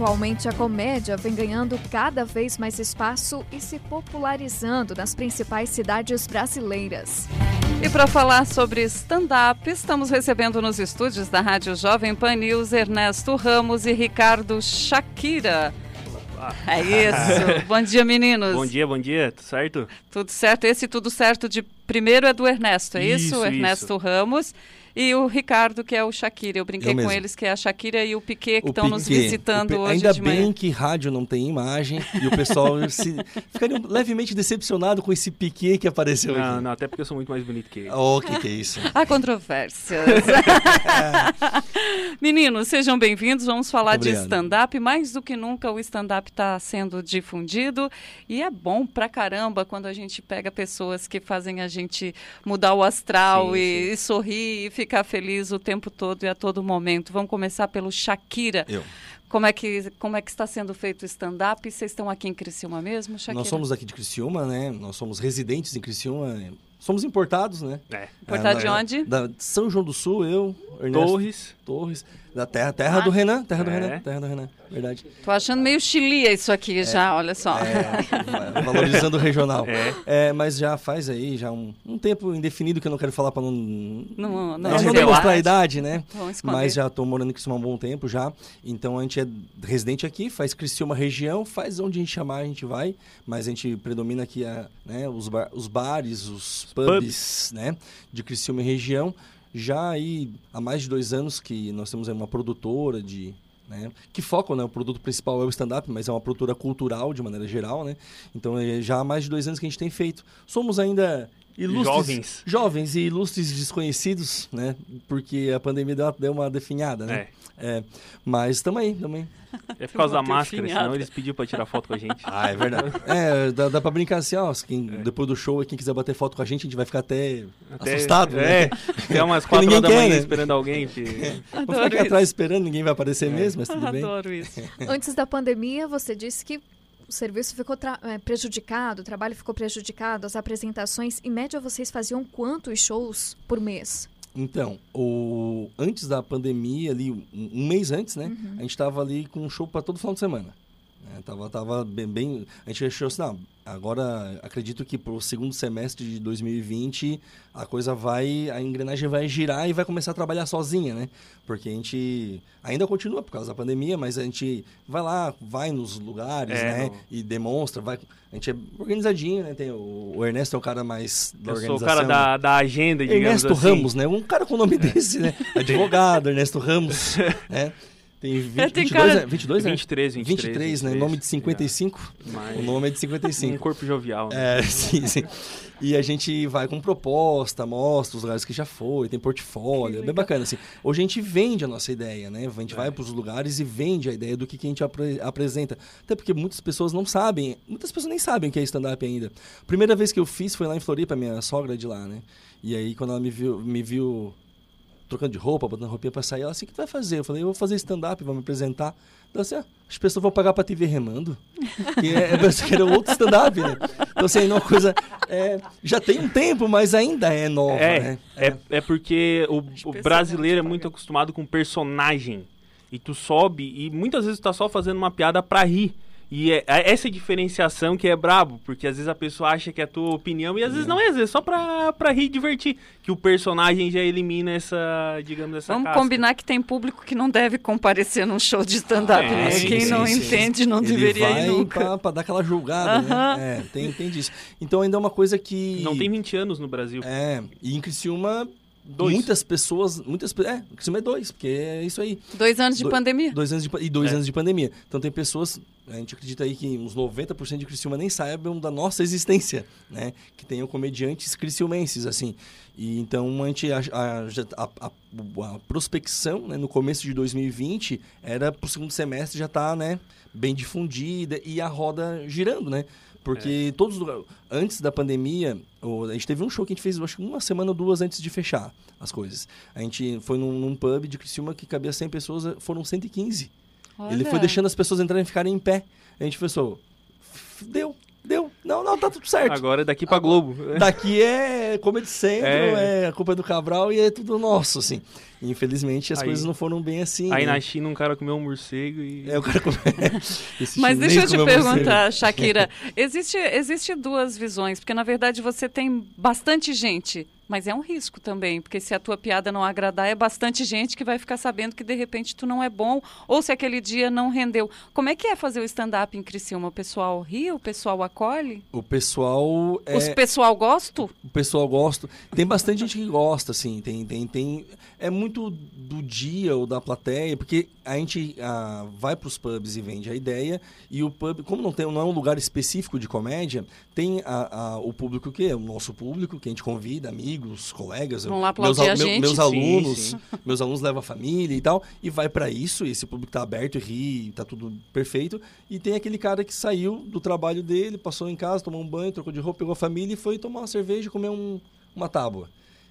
Atualmente, a comédia vem ganhando cada vez mais espaço e se popularizando nas principais cidades brasileiras. E para falar sobre stand-up, estamos recebendo nos estúdios da Rádio Jovem Pan News Ernesto Ramos e Ricardo Shakira. É isso. bom dia, meninos. Bom dia, bom dia. Tudo certo? Tudo certo. Esse tudo certo de primeiro é do Ernesto, é isso? Isso, Ernesto isso. Ramos. E o Ricardo, que é o Shakira. Eu brinquei Eu com mesmo. eles, que é a Shakira e o Piquet, que estão nos visitando Pe- hoje Ainda de bem manhã. que rádio não tem imagem e o pessoal se ficaria levemente decepcionado com esse Piquet que apareceu Não, aqui. não, até porque eu sou muito mais bonito que ele. Oh, que que é isso? Há controvérsias. Meninos, sejam bem-vindos. Vamos falar de Obrigado. stand-up. Mais do que nunca, o stand-up está sendo difundido e é bom pra caramba quando a gente pega pessoas que fazem a gente mudar o astral Sim, e, e sorrir e ficar feliz o tempo todo e a todo momento. Vamos começar pelo Shakira. Eu. Como é que, como é que está sendo feito o stand-up? Vocês estão aqui em Criciúma mesmo, Shakira? Nós somos aqui de Criciúma, né? Nós somos residentes em Criciúma. Somos importados, né? É. Importado Ah, de onde? Da São João do Sul, eu, Ernesto Torres. Torres, da terra, terra Ah. do Renan, terra do É. Renan, terra do Renan, verdade. Tô achando meio chilia isso aqui já, olha só. É, valorizando o regional. É. É, mas já faz aí já um, um tempo indefinido que eu não quero falar para não Não, não, não, não demonstrar a idade, né? Mas já estou morando em Criciúma há um bom tempo já. Então a gente é residente aqui, faz Criciúma região, faz onde a gente chamar, a gente vai. Mas a gente predomina aqui a, né, os, bar- os bares, os pubs, né? De Criciúma e região. Já aí há mais de dois anos que nós temos uma produtora de. Né, que foca, né? O produto principal é o stand-up, mas é uma produtora cultural de maneira geral, né? Então é já há mais de dois anos que a gente tem feito. Somos ainda ilustres, Jovens. jovens e ilustres desconhecidos, né? Porque a pandemia deu uma, deu uma definhada, né? É, mas estamos aí, também. É por causa da máscara, definhada. senão eles pediram pra tirar foto com a gente. Ah, é verdade. é, dá, dá pra brincar assim, ó. Quem, Depois do show, quem quiser bater foto com a gente, a gente vai ficar até, Até- assustado, É, né? até umas Porque 4 ninguém horas da quer, manhã né? esperando alguém. Que... Vamos ficar Adoro aqui atrás esperando, ninguém vai aparecer mesmo, mas tudo bem. Adoro isso. Antes da pandemia, você disse que o serviço ficou eh, prejudicado, o trabalho ficou prejudicado, as apresentações. Em média, vocês faziam quantos shows por mês? Então, o, antes da pandemia, ali, um, um mês antes, né? A gente tava ali com um show para todo final de semana. Né, tava, tava bem, bem- A gente achou assim, não, agora acredito que pro segundo semestre de 2020 a coisa vai, a engrenagem vai girar e vai começar a trabalhar sozinha, né? Porque a gente ainda continua por causa da pandemia, mas a gente vai lá, vai nos lugares, É, né? no- E demonstra, vai. A gente é organizadinho, né? Tem o, o Ernesto é o cara mais da Eu sou o organização. cara da, da agenda, digamos Ernesto assim. Ramos, né? Um cara com o nome desse, né? Advogado, Ernesto Ramos, né? Tem, 20, É, tem 22, cara- né? 22, né? 23, 23, 23, né? Nome de 55. Mas- O nome é de Um 55. corpo jovial. né? É, sim, sim. E a gente vai com proposta, mostra os lugares que já foi, tem portfólio, é bem bacana, assim. Hoje a gente vende a nossa ideia, né? A gente vai para os lugares e vende a ideia do que, que a gente apre- apresenta. Até porque muitas pessoas não sabem, muitas pessoas nem sabem o que é stand-up ainda. Primeira vez que eu fiz foi lá em Floripa, minha sogra é de lá, né? E aí quando ela me viu, me viu trocando de roupa, botando roupinha pra sair, ela assim, o que tu vai fazer? Eu falei, eu vou fazer stand-up, vou me apresentar. Ela assim, ah, as pessoas vão pagar pra te ver remando. E é, pensei que era outro stand-up, né? Então, assim, é uma coisa. é, já tem um tempo, mas ainda é nova, É, né? é, é porque o, o brasileiro é muito acostumado com personagem. E tu sobe e muitas vezes tu tá só fazendo uma piada pra rir. E é, é essa diferenciação que é brabo, porque às vezes a pessoa acha que é a tua opinião e às vezes não é, às vezes é só pra, pra rir e divertir. Que o personagem já elimina essa, digamos, essa Vamos casca. combinar que tem público que não deve comparecer num show de stand-up, Ah, né? sim, Quem sim, não sim. entende não Ele deveria vai ir nunca. Pra, pra dar aquela julgada, Aham. né? É, tem, tem disso. Então ainda é uma coisa que. Não tem 20 anos no Brasil. É, e em Criciúma, Dois. muitas pessoas. Muitas, é, Criciúma é dois, porque é isso aí. Dois anos de Do- pandemia. Dois anos de, e dois É. anos de pandemia. Então tem pessoas, a gente acredita aí que uns 90% de Criciúma nem saibam da nossa existência, né? Que tenham comediantes criciumenses, assim. E então a gente, a, a- a- a prospecção, né, no começo de 2020, era pro segundo semestre já tá, né, bem difundida e a roda girando, né? Porque todos os lugares, antes da pandemia, a gente teve um show que a gente fez, acho que uma semana ou duas antes de fechar as coisas. A gente foi num, num pub de Criciúma que cabia 100 pessoas, foram 115. Ele foi Olha. deixando as pessoas entrarem e ficarem em pé. A gente pensou, "F- deu, deu. Não, não, tá tudo certo. Agora é daqui pra Globo. Daqui é Comedy Central, É. é. a culpa é do Cabral e é tudo nosso, assim. Infelizmente as Aí- coisas não foram bem assim. Aí né? na China um cara comeu um morcego e. É, o cara come... Esse Mas deixa eu te comeu morcego. perguntar, Shakira, existe, existe duas visões, porque na verdade você tem bastante gente, mas é um risco também, porque se a tua piada não agradar, é bastante gente que vai ficar sabendo que de repente tu não é bom, ou se aquele dia não rendeu. Como é que é fazer o stand-up em Criciúma? O pessoal ri, o pessoal acolhe? O pessoal é... Os pessoal gosta? o pessoal gosta. Tem bastante gente que gosta, assim. Tem, tem, tem. É muito do dia ou da plateia, porque a gente ah, vai para os pubs e vende a ideia. E o pub, como não, tem, não é um lugar específico de comédia, tem a, a- o público que é o nosso público, que a gente convida, amigos, colegas. Vão lá meus, a gente. meus Sim, alunos, sim. meus alunos levam a família e tal, e vai para isso, e esse público tá aberto e ri, tá tudo perfeito. E tem aquele cara que saiu do trabalho dele, passou em casa, tomou um banho, trocou de roupa, pegou a família e foi tomar uma cerveja e comer um- uma tábua.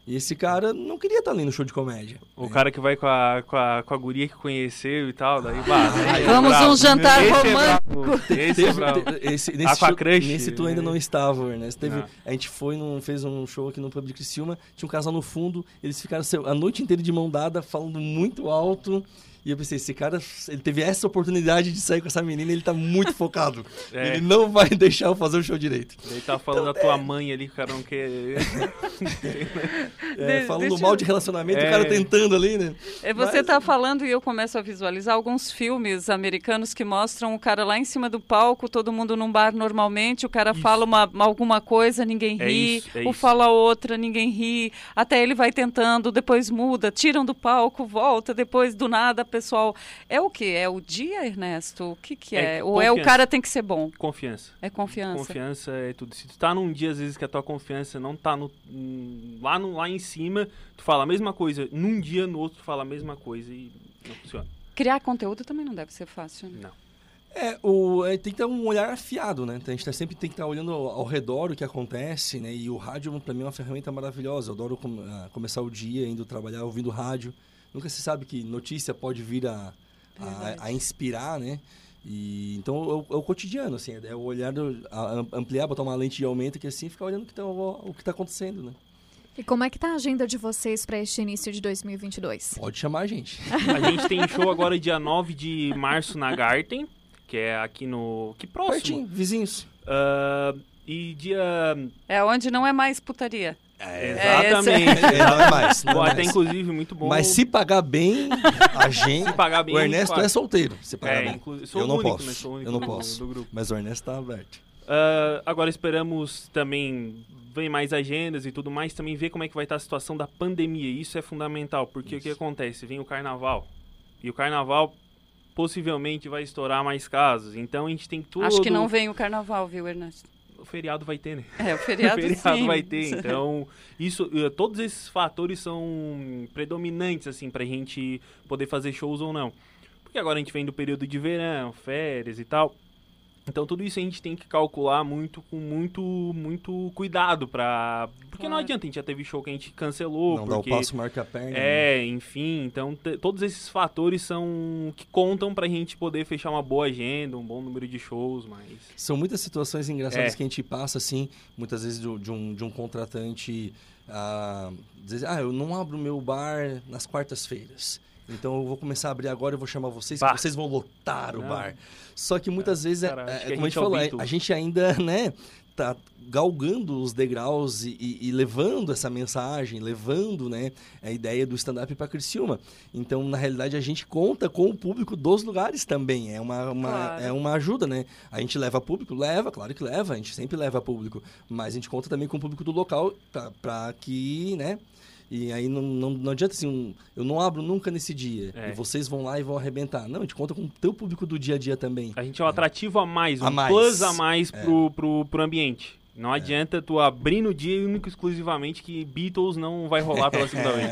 E esse cara não queria estar ali no show de comédia. O cara que vai com a, com a, com a guria que conheceu e tal, daí bah, aí é Vamos bravo. um jantar Esse é romântico. bravo, Esse é Teve- esse, Ah, nesse, show- crush, nesse tu né? ainda não estava, Ernesto. Teve, Não. a gente foi, num, fez um show aqui no Pub de Criciúma, tinha um casal no fundo, eles ficaram a noite inteira de mão dada, falando muito alto. E eu pensei, esse cara, ele teve essa oportunidade de sair com essa menina, ele tá muito focado. É. Ele não vai deixar eu fazer o show direito. Ele tá falando da tua mãe ali, o cara não quer. É, De- falando deixa mal de relacionamento, É. o cara tentando ali, né? É, você Mas- está falando e eu começo a visualizar alguns filmes americanos que mostram o cara lá em cima do palco, todo mundo num bar normalmente, o cara Isso. fala uma, uma- alguma coisa, ninguém É ri, isso, é ou isso. fala outra, ninguém ri, até ele vai tentando, depois muda, tiram do palco, volta, depois do nada, pessoal. É o que? É o dia, Ernesto? O que, que é? É ou é o cara tem que ser bom? Confiança. É confiança. Confiança é tudo. Se tu tá num dia, às vezes, que a tua confiança não tá no, hum, lá, no, lá em cima, tu fala a mesma coisa. Num dia, no outro, tu fala a mesma coisa e não funciona. Criar conteúdo também não deve ser fácil. né? Não. É, o, é, tem que ter um olhar afiado, né? A gente tá, sempre tem que estar olhando ao, ao redor o que acontece, né? E o rádio, para mim, é uma ferramenta maravilhosa. Eu adoro com- ah, começar o dia indo trabalhar ouvindo rádio. Nunca se sabe que notícia pode vir a, a, a inspirar, né? E, então, é o, é o cotidiano, assim. É o olhar, do- a- a- ampliar, botar uma lente de aumento que assim, ficar olhando o que tá, o, o que tá acontecendo, né? E como é que tá a agenda de vocês para este início de 2022? Pode chamar a gente. A gente tem show agora dia 9 de março na Garten, que é aqui no. Que próximo. Pertinho, vizinhos. Ah, e dia. É onde não é mais putaria. Exatamente. É, não é mais. Não é até mais. inclusive muito bom. Mas se pagar bem, a gente. Se pagar bem, o Ernesto é solteiro. Se pagar É, bem. inclu- eu o não único, posso. né? Sou o único eu não do- posso. do grupo. Mas o Ernesto tá aberto. Ah, agora esperamos também vem mais agendas e tudo mais, também ver como é que vai estar a situação da pandemia. Isso é fundamental, porque o que acontece? Vem o carnaval. E o carnaval possivelmente vai estourar mais casos. Então a gente tem tudo. Acho que não vem o carnaval, viu, Ernesto? O feriado vai ter, né? É, o feriado, o feriado sim. vai ter. Então, isso, eh, todos esses fatores são predominantes, assim, pra gente poder fazer shows ou não. Porque agora a gente vem do período de verão, férias e tal. Então, tudo isso a gente tem que calcular muito, com muito, muito cuidado pra... Porque não Claro. adianta, a gente já teve show que a gente cancelou, não dá o porque... passo, marca a perna. né? É, enfim, então todos esses fatores são que contam pra gente poder fechar uma boa agenda, um bom número de shows, mas São muitas situações engraçadas É. que a gente passa, assim, muitas vezes do- de, um, de um contratante ah, dizer, ah, eu não abro meu bar nas quartas-feiras. Então eu vou começar a abrir agora, eu vou chamar vocês, Bah. vocês vão lotar o Não. bar. Só que muitas vezes, é, cara, acho é, que a como a gente gente falou, é é- a gente ainda, né, tá galgando os degraus e, e- e levando essa mensagem, levando, né, a ideia do stand-up para Criciúma. Então, na realidade, a gente conta com o público dos lugares também. É uma, uma- Claro. é uma ajuda, né? A gente leva público? Leva, claro que leva. A gente sempre leva público. Mas a gente conta também com o público do local para que, né? E aí não, não, não adianta assim, um- eu não abro nunca nesse dia. É. E vocês vão lá e vão arrebentar. Não, a gente conta com o teu público do dia a dia também. A gente é um atrativo a mais, um A mais. plus a mais É. pro, pro, pro ambiente. Não adianta tu abrir no dia único e exclusivamente que Beatles não vai rolar pela segunda vez.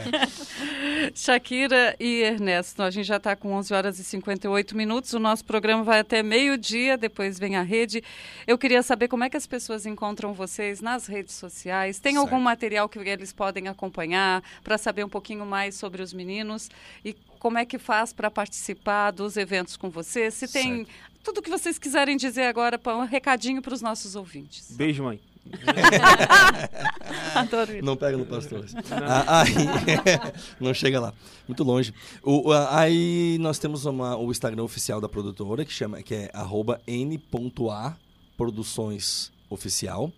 Shakira e Ernesto, a gente já está com 11 horas e 58 minutos. O nosso programa vai até meio-dia, depois vem a rede. Eu queria saber como é que as pessoas encontram vocês nas redes sociais. Tem algum Certo. material que eles podem acompanhar para saber um pouquinho mais sobre os meninos e como é que faz para participar dos eventos com vocês? Se tem tudo que vocês quiserem dizer agora, um recadinho para os nossos ouvintes. Beijo, mãe. Não pega no Pastores. Ah, aí, não chega lá. Muito longe. O, a- aí nós temos uma- o Instagram oficial da produtora, que, chama, que é arroba n.a produções oficial.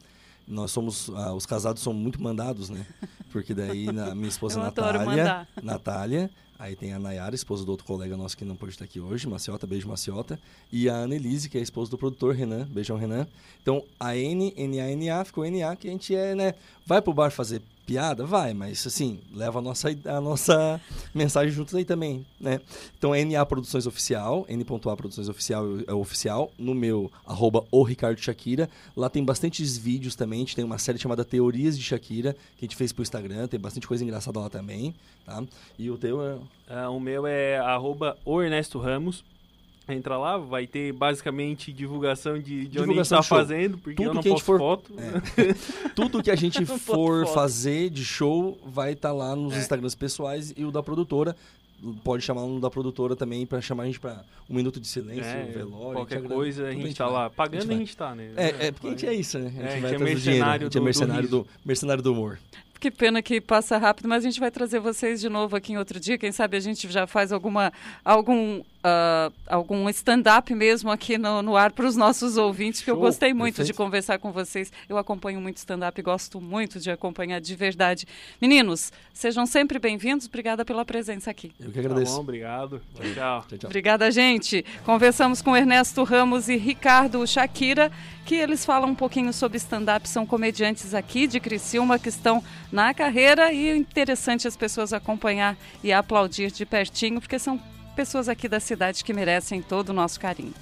Nós somos, ah, os casados são muito mandados, né? Porque daí na, minha esposa Natália. Natália, aí tem a Nayara, esposa do outro colega nosso que não pode estar aqui hoje, Maciota, beijo Maciota, e a Annelise, que é a esposa do produtor Renan, beijão Renan. Então, a N, N-A-N-A, ficou N-A, que a gente é, né? Vai pro bar fazer piada? Vai, mas assim, leva a nossa, a nossa mensagem juntos aí também, né? Então, NA Produções Oficial, N.A Produções Oficial é oficial, no meu, arroba o Ricardo Shakira. Lá tem bastantes vídeos também, a gente tem uma série chamada Teorias de Shakira, que a gente fez pro Instagram, tem bastante coisa engraçada lá também, tá? E o teu é... Ah, o meu é arroba o Ernesto Ramos. Entra lá, vai ter basicamente divulgação de, de onde a gente Divulgação tá fazendo, porque Tudo eu não que a gente posto for- foto. É. Tudo que a gente for fazer de show vai estar lá nos É. Instagrams pessoais e o da produtora. Pode chamar um da produtora também pra chamar a gente pra um minuto de silêncio, É, velório. qualquer a gente coisa a gente tá vai. lá. Pagando a vai. gente tá, né? É, é, porque a gente é isso, né? A gente É, a gente vai é do mercenário A gente é do- do mercenário riso. do, mercenário do humor. Que pena que passa rápido, mas a gente vai trazer vocês de novo aqui em outro dia. Quem sabe a gente já faz alguma, algum, ah, algum stand-up mesmo aqui no, no ar para os nossos ouvintes, porque eu gostei muito de perfeito. conversar com vocês. Eu acompanho muito stand-up e gosto muito de acompanhar de verdade. Meninos, sejam sempre bem-vindos. Obrigada pela presença aqui. Eu que Tá agradeço. bom, obrigado. Tchau. Tchau, tchau. Obrigada, gente. Conversamos com Ernesto Ramos e Ricardo Shakira, que eles falam um pouquinho sobre stand-up. São comediantes aqui de Criciúma que estão na carreira e é interessante as pessoas acompanhar e aplaudir de pertinho, porque são pessoas aqui da cidade que merecem todo o nosso carinho.